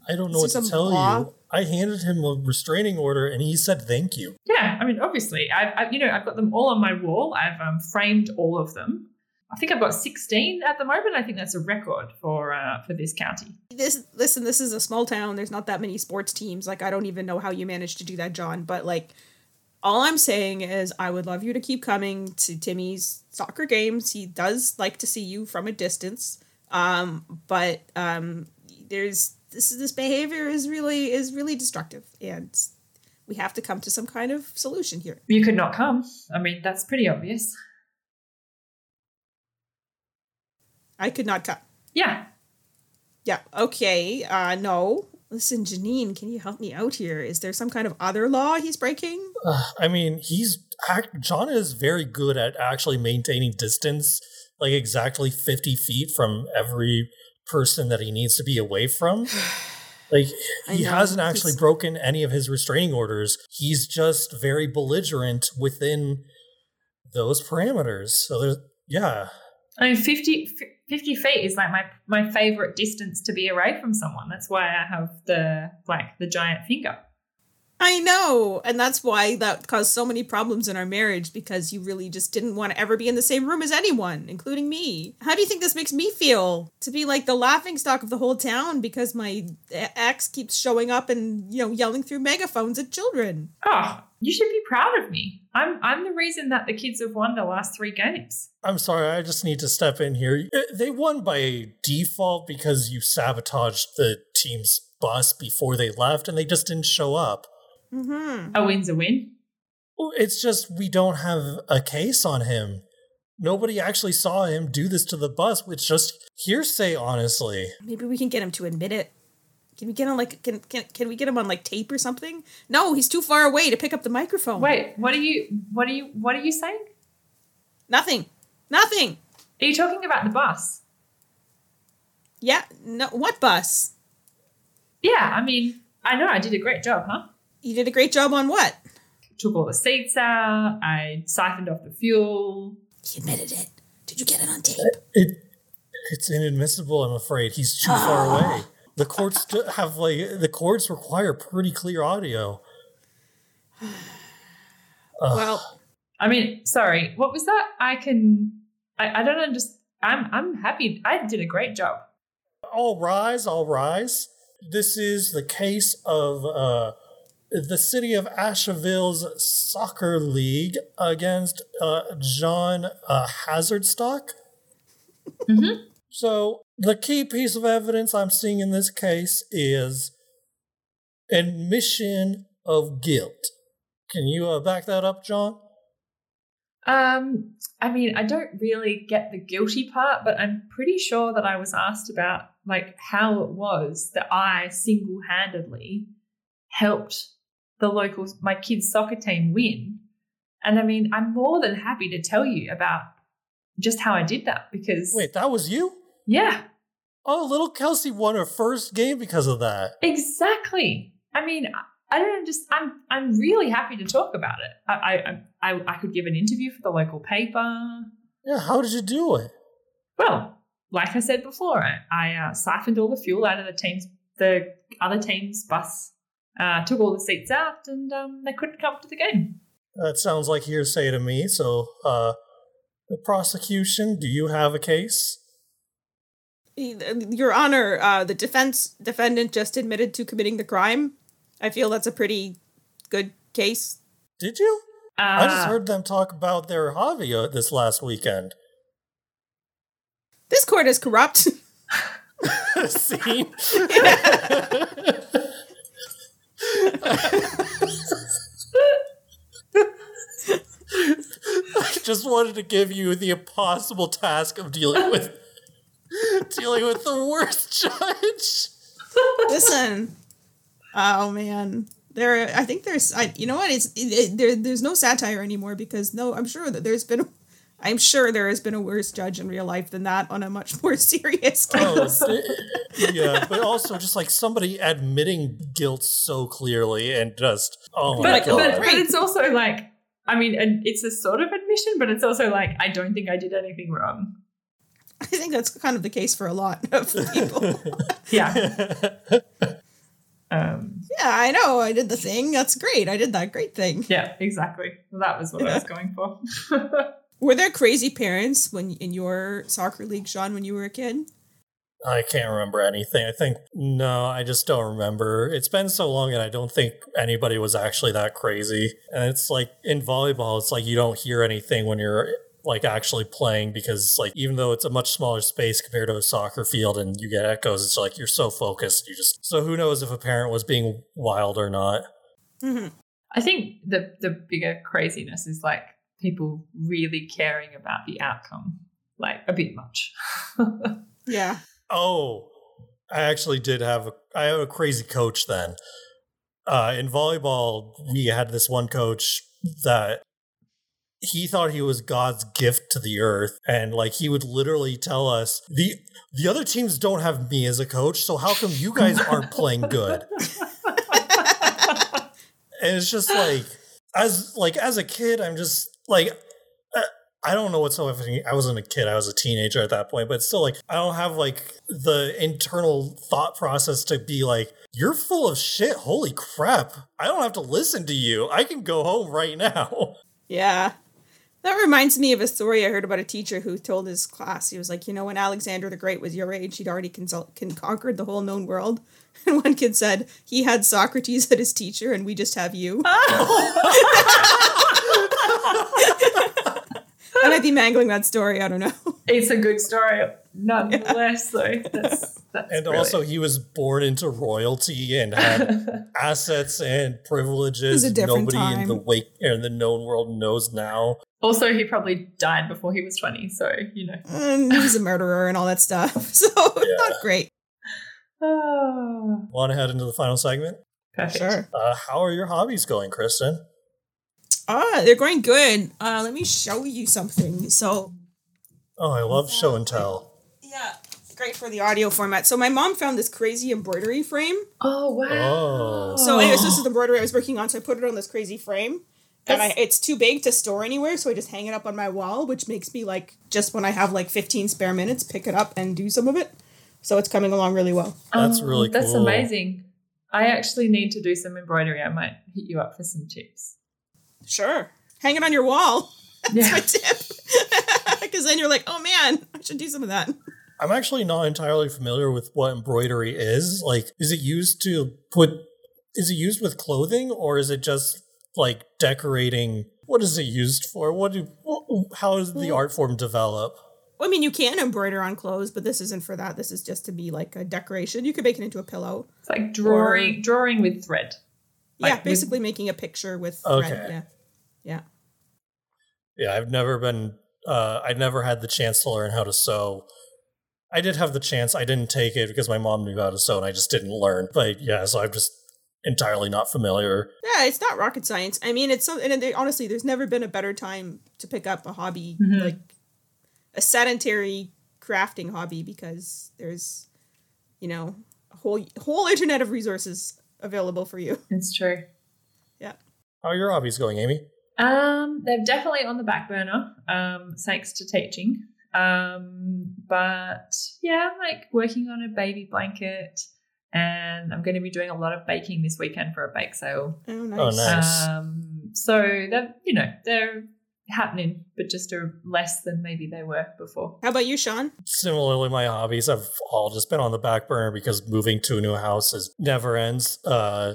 I don't know what to tell law? you. I handed him a restraining order and he said thank you. Yeah, I mean, obviously, I've, I've you know I've got them all on my wall. I've um, framed all of them. I think I've got 16 at the moment. I think that's a record for uh, for this county. this listen, this is a small town. There's not that many sports teams. Like I don't even know how you managed to do that, John, but like all I'm saying is I would love you to keep coming to Timmy's soccer games. He does like to see you from a distance. Um, but um there's this this behavior is really is really destructive and we have to come to some kind of solution here. You could not come. I mean, that's pretty obvious. I could not cut. Yeah, Yeah. Okay. Uh no. Listen, Janine, can you help me out here? Is there some kind of other law he's breaking? Uh, I mean, he's act- John is very good at actually maintaining distance, like exactly fifty feet from every person that he needs to be away from. Like he hasn't actually he's- broken any of his restraining orders. He's just very belligerent within those parameters. So there's yeah. I mean, 50, 50 feet is like my my favorite distance to be away from someone. That's why I have the like the giant finger. I know. And that's why that caused so many problems in our marriage because you really just didn't want to ever be in the same room as anyone, including me. How do you think this makes me feel? To be like the laughing stock of the whole town because my ex keeps showing up and, you know, yelling through megaphones at children. Oh, you should be proud of me. I'm I'm the reason that the kids have won the last three games. I'm sorry, I just need to step in here. Uh, They won by default because you sabotaged the team's bus before they left and they just didn't show up. Mm-hmm. A win's a win. Well, It's just we don't have a case on him. Nobody actually saw him do this to the bus. It's just hearsay, honestly. Maybe we can get him to admit it. Can we get him like can can can we get him on like tape or something? No, he's too far away to pick up the microphone. Wait, what are you what are you what are you saying? Nothing. Nothing. Are you talking about the bus? Yeah, no what bus? Yeah, I mean, I know I did a great job, huh? You did a great job on what? Took all the seats out, I siphoned off the fuel. He admitted it. Did you get it on tape? It it's inadmissible. I'm afraid he's too far away. The courts have like the courts require pretty clear audio. Well, I mean, sorry, what was that? I can I, I don't understand I'm I'm happy. I did a great job. All rise, all rise. This is the case of uh, the city of Asheville's soccer league against uh, John uh, Hazardstock. Mhm. So the key piece of evidence I'm seeing in this case is admission of guilt. Can you uh, back that up, John? Um, I mean, I don't really get the guilty part, but I'm pretty sure that I was asked about like how it was that I single-handedly helped the local my kids' soccer team win. And I mean, I'm more than happy to tell you about just how I did that because Wait, that was you? yeah, Oh, little Kelsey won her first game because of that. exactly. I mean, I- don't just I'm I'm really happy to talk about it. I I I, I could give an interview for the local paper. Yeah, how did you do it? Well, like I said before, I, I uh, siphoned all the fuel out of the team's the other team's bus, uh, took all the seats out, and um, they couldn't come to the game. That sounds like hearsay to me. So, uh, the prosecution, do you have a case? Your Honor, uh, the defense defendant just admitted to committing the crime. I feel that's a pretty good case. Did you? Uh, I just heard them talk about their hobby uh, this last weekend. This court is corrupt. See? I just wanted to give you the impossible task of dealing with dealing with the worst judge. Listen. Oh man. There I think there's I you know what it's it, there there's no satire anymore because no I'm sure that there's been I'm sure there has been a worse judge in real life than that on a much more serious case. Oh, yeah, but also just like somebody admitting guilt so clearly and just oh my but, god. but, but it's also like, I mean, it's a sort of admission, but it's also like, I don't think I did anything wrong. I think that's kind of the case for a lot of people. Yeah. um, yeah, I know. I did the thing. That's great. I did that great thing. yeah, exactly. That was what I was going for. Were there crazy parents when in your soccer league, Sean, when you were a kid? I can't remember anything. I think no, I just don't remember. It's been so long and I don't think anybody was actually that crazy. And it's like in volleyball, it's like you don't hear anything when you're like actually playing because like even though it's a much smaller space compared to a soccer field and you get echoes, it's like you're so focused. You just so who knows if a parent was being wild or not. Mm-hmm. I think the the bigger craziness is like people really caring about the outcome, like a bit much. Yeah. Oh, I actually did have a I have a crazy coach then. Uh, in volleyball, we had this one coach that he thought he was God's gift to the earth, and like he would literally tell us the the other teams don't have me as a coach, so how come you guys aren't playing good? And it's just like as like as a kid, I'm just like uh, I don't know what's happening. I wasn't a kid, I was a teenager at that point, but still like I don't have like the internal thought process to be like, you're full of shit. Holy crap. I don't have to listen to you. I can go home right now. Yeah. That reminds me of a story I heard about a teacher who told his class, he was like, you know, when Alexander the Great was your age, he'd already consult- con- conquered the whole known world. And one kid said, he had Socrates as his teacher, and we just have you. I might be mangling that story. I don't know. It's a good story, nonetheless. Though that's, that's And brilliant. also, he was born into royalty and had assets and privileges It was a different nobody in the wake in the known world knows now. also he probably died before he was twenty. So you know. And he was a murderer and all that stuff. So, not great. Oh, Want to head into the final segment? perfect. Sure. Uh, how are your hobbies going, Kristin? Ah, they're going good. Uh, let me show you something. So, Oh, I love show and tell. yeah, great for the audio format. So, my mom found this crazy embroidery frame. Oh wow. Oh. So, anyways, this is the embroidery I was working on. So, I put it on this crazy frame. And I, it's too big to store anywhere, so I just hang it up on my wall, which makes me like just when I have like 15 spare minutes, pick it up and do some of it. So it's coming along really well. That's Oh, really That's cool. That's amazing. I actually need to do some embroidery. I might hit you up for some tips. Sure, hang it on your wall. That's Yeah. my tip. Because then you're like, oh man, I should do some of that. I'm actually not entirely familiar with what embroidery is. Like, is it used to put? Is it used with clothing, or is it just like decorating? What is it used for? What do? How does the art form develop? I mean, you can embroider on clothes, but this isn't for that. This is just to be like a decoration. You could make it into a pillow. It's like drawing, drawing with thread. Like yeah, with- basically making a picture with Okay. thread. Yeah, yeah. Yeah, I've never been. Uh, I never had the chance to learn how to sew. I did have the chance. I didn't take it because my mom knew how to sew, and I just didn't learn. But yeah, so I'm just entirely not familiar. Yeah, it's not rocket science. I mean, it's so. And they, honestly, there's never been a better time to pick up a hobby Mhm. like a sedentary crafting hobby because there's, you know, a whole whole internet of resources available for you. It's true. Yeah. How are your hobbies going, Amy? Um, they're definitely on the back burner, um, thanks to teaching. Um, but yeah, I'm like working on a baby blanket, and I'm going to be doing a lot of baking this weekend for a bake sale. Oh, nice. Oh, nice. Um, so they're you know they're happening, but just a less than maybe they were before. How about you, Sean? Similarly, my hobbies have all just been on the back burner because moving to a new house is never ends. Uh,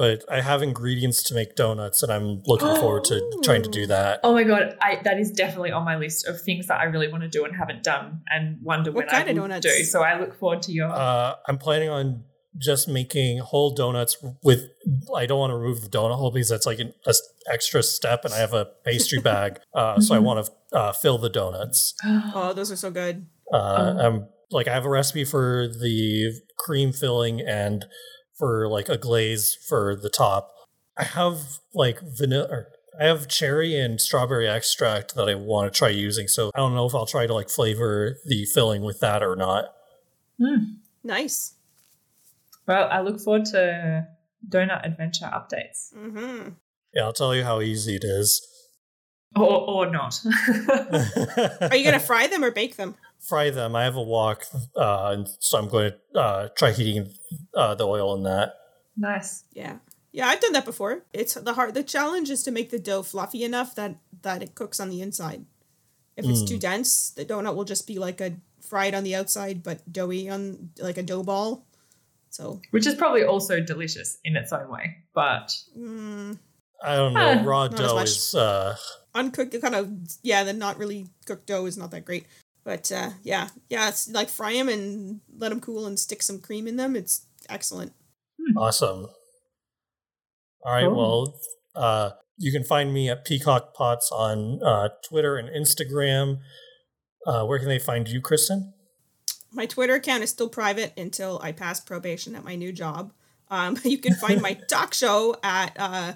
but I have ingredients to make donuts, and I'm looking forward to trying to do that. Oh my god, I, that is definitely on my list of things that I really want to do and haven't done, and wonder What when kind I of will donuts? do. So I look forward to your. Uh, I'm planning on just making whole donuts with. I don't want to remove the donut hole because that's like an a s- extra step, and I have a pastry bag, uh, so I Mhm. want to uh, fill the donuts. Oh, those are so good. Uh, Oh. I'm like I have a recipe for the cream filling and for like a glaze for the top. I have like vanilla. Or I have cherry and strawberry extract that I want to try using. So I don't know if I'll try to like flavor the filling with that or not. Nice. Well, I look forward to donut adventure updates, Mm-hmm. Yeah, I'll tell you how easy it is. or or not. Are you gonna fry them or bake them? Fry them? I have a wok, uh, and so I'm going to uh, try heating uh, the oil in that. nice. Yeah. Yeah, I've done that before. It's the hard the challenge is to make the dough fluffy enough that that it cooks on the inside. If it's Mm. too dense, the donut will just be like a fried on the outside but doughy on like a dough ball. So, Which is probably also delicious in its own way, but mm, I don't know. Raw not as dough is. Uh, uncooked kind of yeah, the not really cooked dough is not that great. But uh, yeah, yeah, it's like fry them and let them cool and stick some cream in them. It's excellent. Awesome. All right. Cool. Well, uh, you can find me at Peacock Pots on uh, Twitter and Instagram. Uh, where can they find you, Kristin? My Twitter account is still private until I pass probation at my new job. Um, you can find my talk show at uh,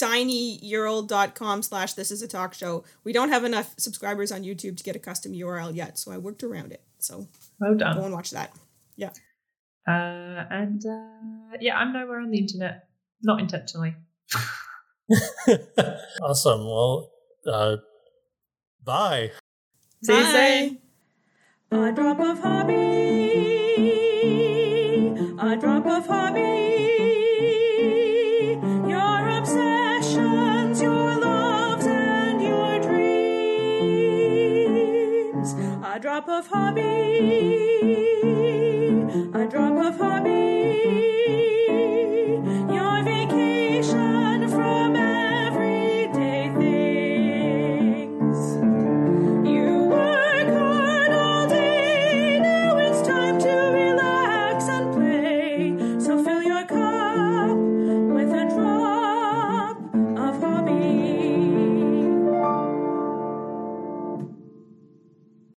tinyurl.com slash this is a talk show. We don't have enough subscribers on YouTube to get a custom URL yet, so I worked around it. So well done. go done. and watch that. Yeah. Uh, and uh, yeah, I'm nowhere on the internet, not intentionally. awesome. Well, uh, Bye. See you Bye. soon. A drop of hobby. A drop of hobby. Drop of hobby. A drop of hobby.